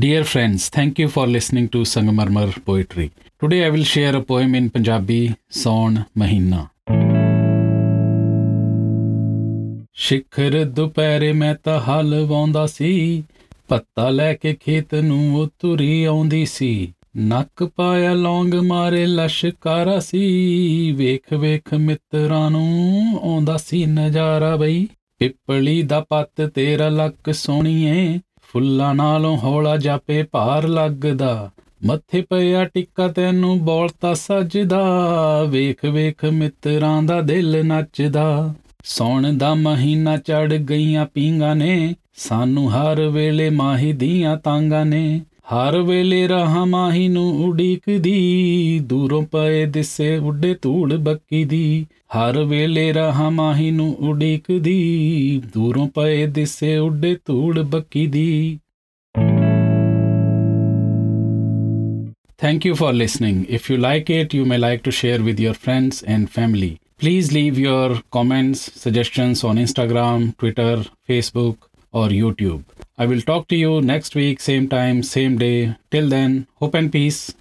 Dear friends, thank you for listening to Sangamarmar Poetry. Today I will share a poem in Punjabi, Sawn Mahina. ਸ਼ਿਖਰ ਦੁਪਹਿਰੇ ਮੈਂ ਤਾਂ ਹਲ ਵਾਉਂਦਾ ਸੀ ਪੱਤਾ ਲੈ ਕੇ ਖੇਤ ਨੂੰ ਉਹ ਤੁਰੀ ਆਉਂਦੀ ਸੀ ਨੱਕ ਪਾਇਆ ਲੌਂਗ ਮਾਰੇ ਲਸ਼ਕਾਰਾ ਸੀ ਵੇਖ ਵੇਖ ਮਿੱਤਰਾਂ ਨੂੰ ਆਉਂਦਾ ਸੀ ਨਜ਼ਾਰਾ ਬਈ ਪਿੱਪਲੀ ਦਾ ਪੱਤ ਤੇਰਾ ਲੱਕ ਸੋਹਣੀਏ ਫੁੱਲਾਂ ਨਾਲੋਂ ਹੌਲਾ ਜਾਪੇ ਭਾਰ ਲੱਗਦਾ। ਮੱਥੇ ਪਿਆ ਟਿੱਕਾ ਤੈਨੂੰ ਬੋਲਤਾ ਸਜਦਾ। ਵੇਖ ਵੇਖ ਮਿੱਤਰਾਂ ਦਾ ਦਿਲ ਨੱਚਦਾ। ਸੌਣ ਦਾ ਮਹੀਨਾ ਚੜ ਗਈਆਂ ਪੀਂਗਾ ਨੇ। ਸਾਨੂੰ ਹਰ ਵੇਲੇ ਮਾਹੀ ਦੀਆਂ ਤਾਂਗਾ ਨੇ। ਹਰ ਵੇਲੇ ਰਹਾ ਮਾਹੀ ਨੂੰ ਉਡੀਕਦੀ ਦੂਰੋਂ ਪਏ ਦਿਸੇ ਉੱਡੇ ਧੂੜ ਬੱਕੀ ਦੀ ਹਰ ਵੇਲੇ ਰਹਾ ਮਾਹੀ ਨੂੰ ਉਡੀਕਦੀ ਦੂਰੋਂ ਪਏ ਦਿਸੇ ਉੱਡੇ ਧੂੜ ਬੱਕੀ ਦੀ Thank you for listening. If you like it, you may like to share with your friends and family. Please leave your comments, suggestions on Instagram, Twitter, Facebook, or YouTube. I will talk to you next week, same time, same day. Till then, hope and peace.